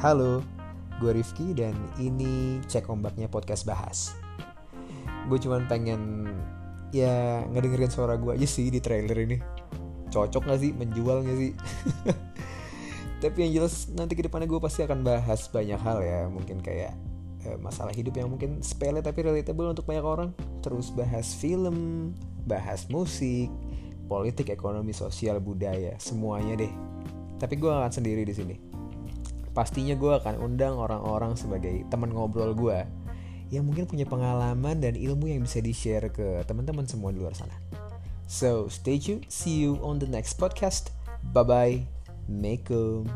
Halo, gue Rifki dan ini cek ombaknya podcast bahas. Gue cuman pengen ya ngedengerin suara gue aja sih di trailer ini. Cocok gak sih? Menjual gak sih? Tapi yang jelas nanti ke depannya gue pasti akan bahas banyak hal ya. Mungkin kayak eh, masalah hidup yang mungkin sepele tapi relatable untuk banyak orang. Terus bahas film, bahas musik, politik, ekonomi, sosial, budaya, semuanya deh. Tapi gue akan sendiri di sini pastinya gue akan undang orang-orang sebagai teman ngobrol gue yang mungkin punya pengalaman dan ilmu yang bisa di-share ke teman-teman semua di luar sana. So, stay tuned. See you on the next podcast. Bye-bye. Mekum.